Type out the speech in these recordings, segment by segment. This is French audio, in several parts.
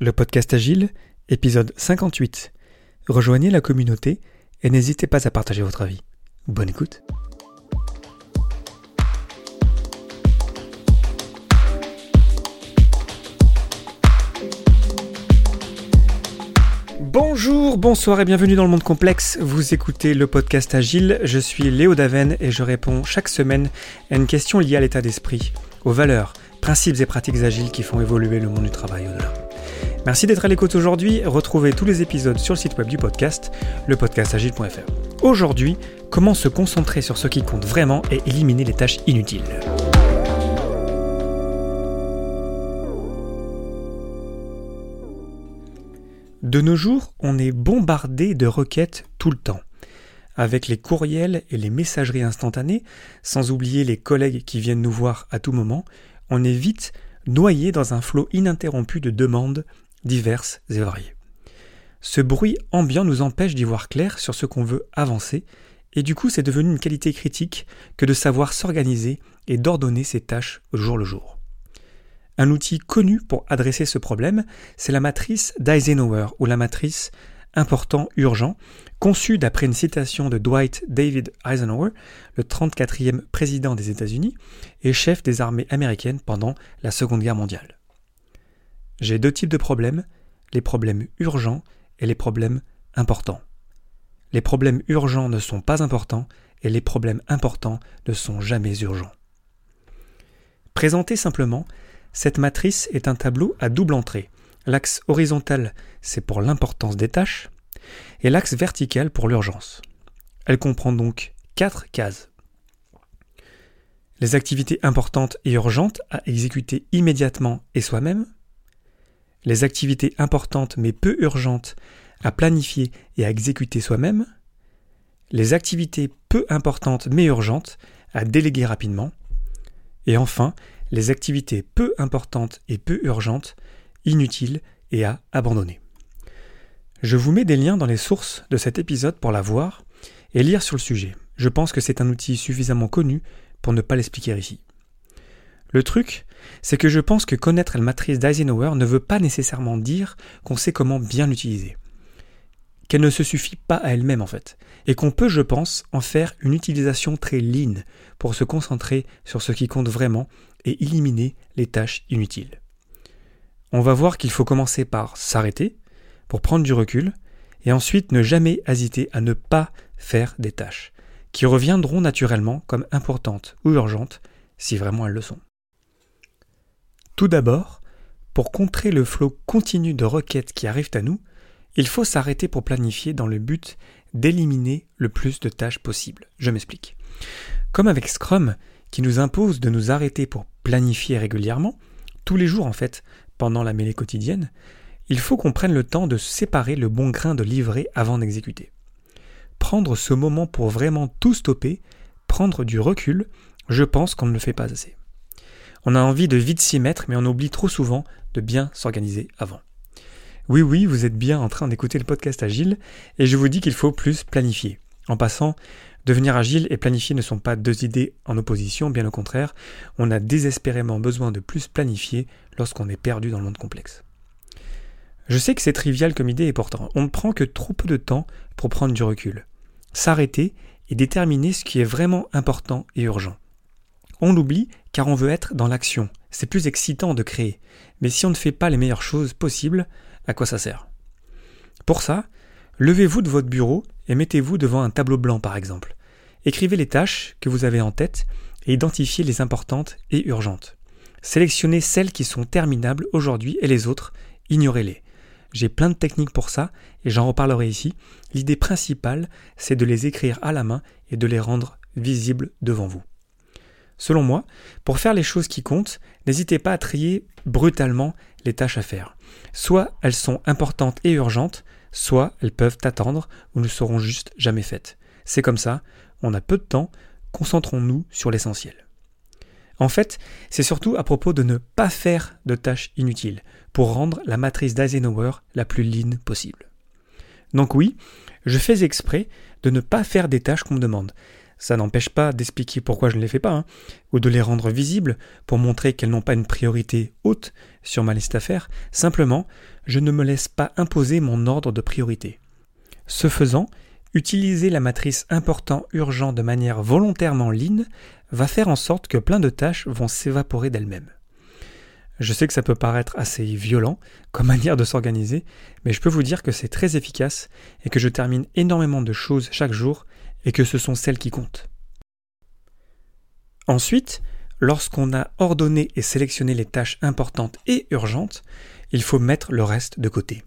le podcast Agile, épisode 58. Rejoignez la communauté et n'hésitez pas à partager votre avis. Bonne écoute. Bonjour, bonsoir et bienvenue dans le monde complexe. Vous écoutez le podcast Agile. Je suis Léo Daven et je réponds chaque semaine à une question liée à l'état d'esprit, aux valeurs, principes et pratiques agiles qui font évoluer le monde du travail au-delà. Merci d'être à l'écoute aujourd'hui. Retrouvez tous les épisodes sur le site web du podcast, lepodcastagile.fr. Aujourd'hui, comment se concentrer sur ce qui compte vraiment et éliminer les tâches inutiles? De nos jours, on est bombardé de requêtes tout le temps. Avec les courriels et les messageries instantanées, sans oublier les collègues qui viennent nous voir à tout moment, on est vite noyé dans un flot ininterrompu de demandes diverses et variées. Ce bruit ambiant nous empêche d'y voir clair sur ce qu'on veut avancer, et du coup c'est devenu une qualité critique que de savoir s'organiser et d'ordonner ses tâches au jour le jour. Un outil connu pour adresser ce problème, c'est la matrice d'Eisenhower ou la matrice important urgent, conçue d'après une citation de Dwight David Eisenhower, le 34e président des États-Unis et chef des armées américaines pendant la Seconde Guerre mondiale. J'ai deux types de problèmes, les problèmes urgents et les problèmes importants. Les problèmes urgents ne sont pas importants et les problèmes importants ne sont jamais urgents. Présenté simplement, cette matrice est un tableau à double entrée. L'axe horizontal, c'est pour l'importance des tâches, et l'axe vertical pour l'urgence. Elle comprend donc quatre cases. Les activités importantes et urgentes à exécuter immédiatement et soi-même, les activités importantes mais peu urgentes à planifier et à exécuter soi-même, les activités peu importantes mais urgentes à déléguer rapidement, et enfin les activités peu importantes et peu urgentes, inutiles et à abandonner. Je vous mets des liens dans les sources de cet épisode pour la voir et lire sur le sujet. Je pense que c'est un outil suffisamment connu pour ne pas l'expliquer ici. Le truc, c'est que je pense que connaître la matrice d'Eisenhower ne veut pas nécessairement dire qu'on sait comment bien l'utiliser. Qu'elle ne se suffit pas à elle-même en fait, et qu'on peut, je pense, en faire une utilisation très lean pour se concentrer sur ce qui compte vraiment et éliminer les tâches inutiles. On va voir qu'il faut commencer par s'arrêter, pour prendre du recul, et ensuite ne jamais hésiter à ne pas faire des tâches, qui reviendront naturellement comme importantes ou urgentes si vraiment elles le sont. Tout d'abord, pour contrer le flot continu de requêtes qui arrivent à nous, il faut s'arrêter pour planifier dans le but d'éliminer le plus de tâches possible. Je m'explique. Comme avec Scrum, qui nous impose de nous arrêter pour planifier régulièrement, tous les jours en fait, pendant la mêlée quotidienne, il faut qu'on prenne le temps de séparer le bon grain de livret avant d'exécuter. Prendre ce moment pour vraiment tout stopper, prendre du recul, je pense qu'on ne le fait pas assez. On a envie de vite s'y mettre, mais on oublie trop souvent de bien s'organiser avant. Oui, oui, vous êtes bien en train d'écouter le podcast Agile, et je vous dis qu'il faut plus planifier. En passant, devenir agile et planifier ne sont pas deux idées en opposition, bien au contraire, on a désespérément besoin de plus planifier lorsqu'on est perdu dans le monde complexe. Je sais que c'est trivial comme idée et pourtant, on ne prend que trop peu de temps pour prendre du recul. S'arrêter et déterminer ce qui est vraiment important et urgent. On l'oublie car on veut être dans l'action. C'est plus excitant de créer. Mais si on ne fait pas les meilleures choses possibles, à quoi ça sert? Pour ça, levez-vous de votre bureau et mettez-vous devant un tableau blanc par exemple. Écrivez les tâches que vous avez en tête et identifiez les importantes et urgentes. Sélectionnez celles qui sont terminables aujourd'hui et les autres, ignorez-les. J'ai plein de techniques pour ça et j'en reparlerai ici. L'idée principale, c'est de les écrire à la main et de les rendre visibles devant vous. Selon moi, pour faire les choses qui comptent, n'hésitez pas à trier brutalement les tâches à faire. Soit elles sont importantes et urgentes, soit elles peuvent attendre ou ne seront juste jamais faites. C'est comme ça, on a peu de temps, concentrons-nous sur l'essentiel. En fait, c'est surtout à propos de ne pas faire de tâches inutiles, pour rendre la matrice d'Eisenhower la plus lean possible. Donc oui, je fais exprès de ne pas faire des tâches qu'on me demande. Ça n'empêche pas d'expliquer pourquoi je ne les fais pas, hein, ou de les rendre visibles pour montrer qu'elles n'ont pas une priorité haute sur ma liste à faire. Simplement, je ne me laisse pas imposer mon ordre de priorité. Ce faisant, utiliser la matrice important-urgent de manière volontairement line va faire en sorte que plein de tâches vont s'évaporer d'elles-mêmes. Je sais que ça peut paraître assez violent comme manière de s'organiser, mais je peux vous dire que c'est très efficace et que je termine énormément de choses chaque jour et que ce sont celles qui comptent. Ensuite, lorsqu'on a ordonné et sélectionné les tâches importantes et urgentes, il faut mettre le reste de côté.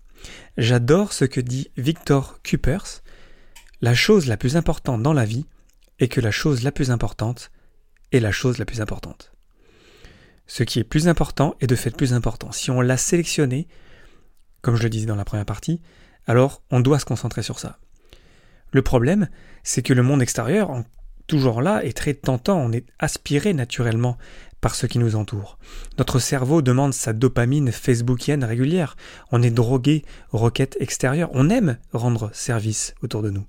J'adore ce que dit Victor Kupers. La chose la plus importante dans la vie est que la chose la plus importante est la chose la plus importante. Ce qui est plus important est de fait plus important. Si on l'a sélectionné, comme je le disais dans la première partie, alors on doit se concentrer sur ça. Le problème, c'est que le monde extérieur, toujours là, est très tentant, on est aspiré naturellement par ce qui nous entoure. Notre cerveau demande sa dopamine facebookienne régulière, on est drogué aux requêtes extérieures, on aime rendre service autour de nous.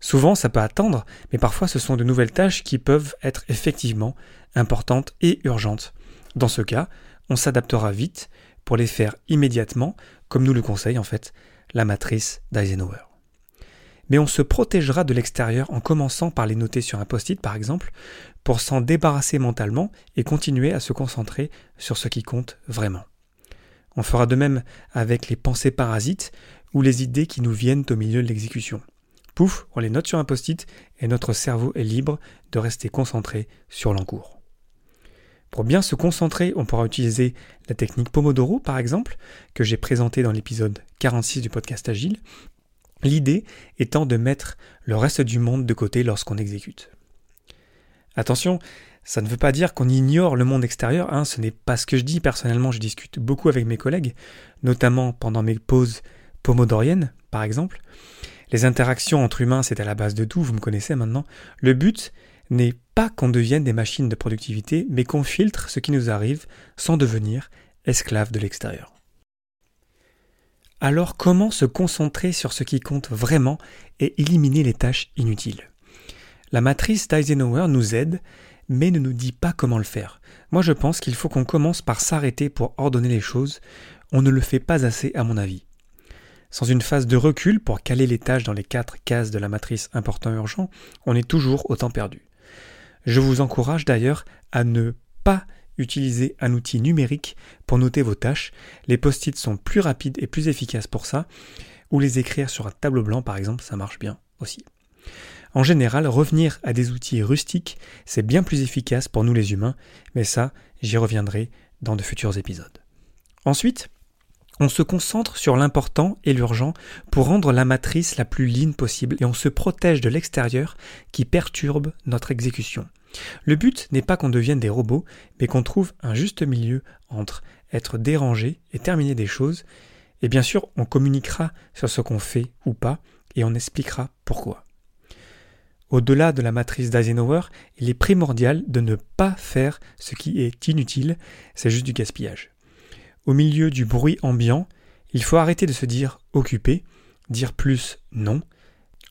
Souvent, ça peut attendre, mais parfois ce sont de nouvelles tâches qui peuvent être effectivement importantes et urgentes. Dans ce cas, on s'adaptera vite pour les faire immédiatement, comme nous le conseille en fait la matrice d'Eisenhower. Mais on se protégera de l'extérieur en commençant par les noter sur un post-it par exemple, pour s'en débarrasser mentalement et continuer à se concentrer sur ce qui compte vraiment. On fera de même avec les pensées parasites ou les idées qui nous viennent au milieu de l'exécution. Pouf, on les note sur un post-it et notre cerveau est libre de rester concentré sur l'encours. Pour bien se concentrer, on pourra utiliser la technique Pomodoro, par exemple, que j'ai présentée dans l'épisode 46 du podcast Agile. L'idée étant de mettre le reste du monde de côté lorsqu'on exécute. Attention, ça ne veut pas dire qu'on ignore le monde extérieur, hein, ce n'est pas ce que je dis. Personnellement, je discute beaucoup avec mes collègues, notamment pendant mes pauses pomodoriennes, par exemple. Les interactions entre humains, c'est à la base de tout, vous me connaissez maintenant. Le but, n'est pas qu'on devienne des machines de productivité, mais qu'on filtre ce qui nous arrive sans devenir esclave de l'extérieur. Alors comment se concentrer sur ce qui compte vraiment et éliminer les tâches inutiles? La matrice d'Eisenhower nous aide, mais ne nous dit pas comment le faire. Moi je pense qu'il faut qu'on commence par s'arrêter pour ordonner les choses, on ne le fait pas assez à mon avis. Sans une phase de recul pour caler les tâches dans les quatre cases de la matrice important-urgent, on est toujours autant perdu. Je vous encourage d'ailleurs à ne pas utiliser un outil numérique pour noter vos tâches. Les post-it sont plus rapides et plus efficaces pour ça, ou les écrire sur un tableau blanc par exemple, ça marche bien aussi. En général, revenir à des outils rustiques, c'est bien plus efficace pour nous les humains, mais ça, j'y reviendrai dans de futurs épisodes. Ensuite, on se concentre sur l'important et l'urgent pour rendre la matrice la plus ligne possible et on se protège de l'extérieur qui perturbe notre exécution. Le but n'est pas qu'on devienne des robots, mais qu'on trouve un juste milieu entre être dérangé et terminer des choses, et bien sûr on communiquera sur ce qu'on fait ou pas, et on expliquera pourquoi. Au-delà de la matrice d'Eisenhower, il est primordial de ne pas faire ce qui est inutile, c'est juste du gaspillage. Au milieu du bruit ambiant, il faut arrêter de se dire occupé, dire plus non,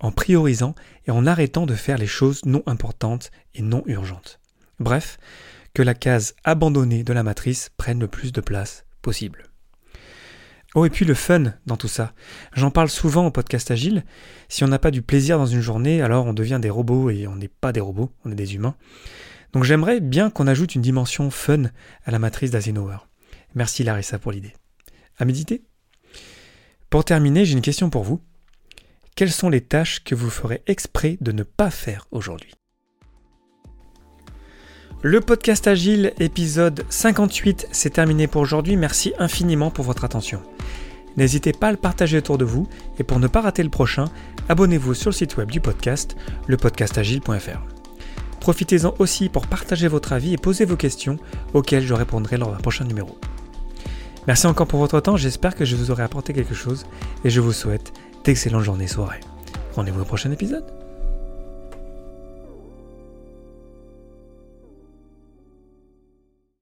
en priorisant et en arrêtant de faire les choses non importantes et non urgentes. Bref, que la case abandonnée de la matrice prenne le plus de place possible. Oh, et puis le fun dans tout ça. J'en parle souvent au podcast Agile. Si on n'a pas du plaisir dans une journée, alors on devient des robots et on n'est pas des robots, on est des humains. Donc j'aimerais bien qu'on ajoute une dimension fun à la matrice d'Eisenhower. Merci Larissa pour l'idée. À méditer Pour terminer, j'ai une question pour vous. Quelles sont les tâches que vous ferez exprès de ne pas faire aujourd'hui? Le podcast Agile, épisode 58, c'est terminé pour aujourd'hui. Merci infiniment pour votre attention. N'hésitez pas à le partager autour de vous et pour ne pas rater le prochain, abonnez-vous sur le site web du podcast, lepodcastagile.fr. Profitez-en aussi pour partager votre avis et poser vos questions auxquelles je répondrai lors d'un prochain numéro. Merci encore pour votre temps, j'espère que je vous aurai apporté quelque chose et je vous souhaite d'excellentes journées et soirées. Rendez-vous au prochain épisode.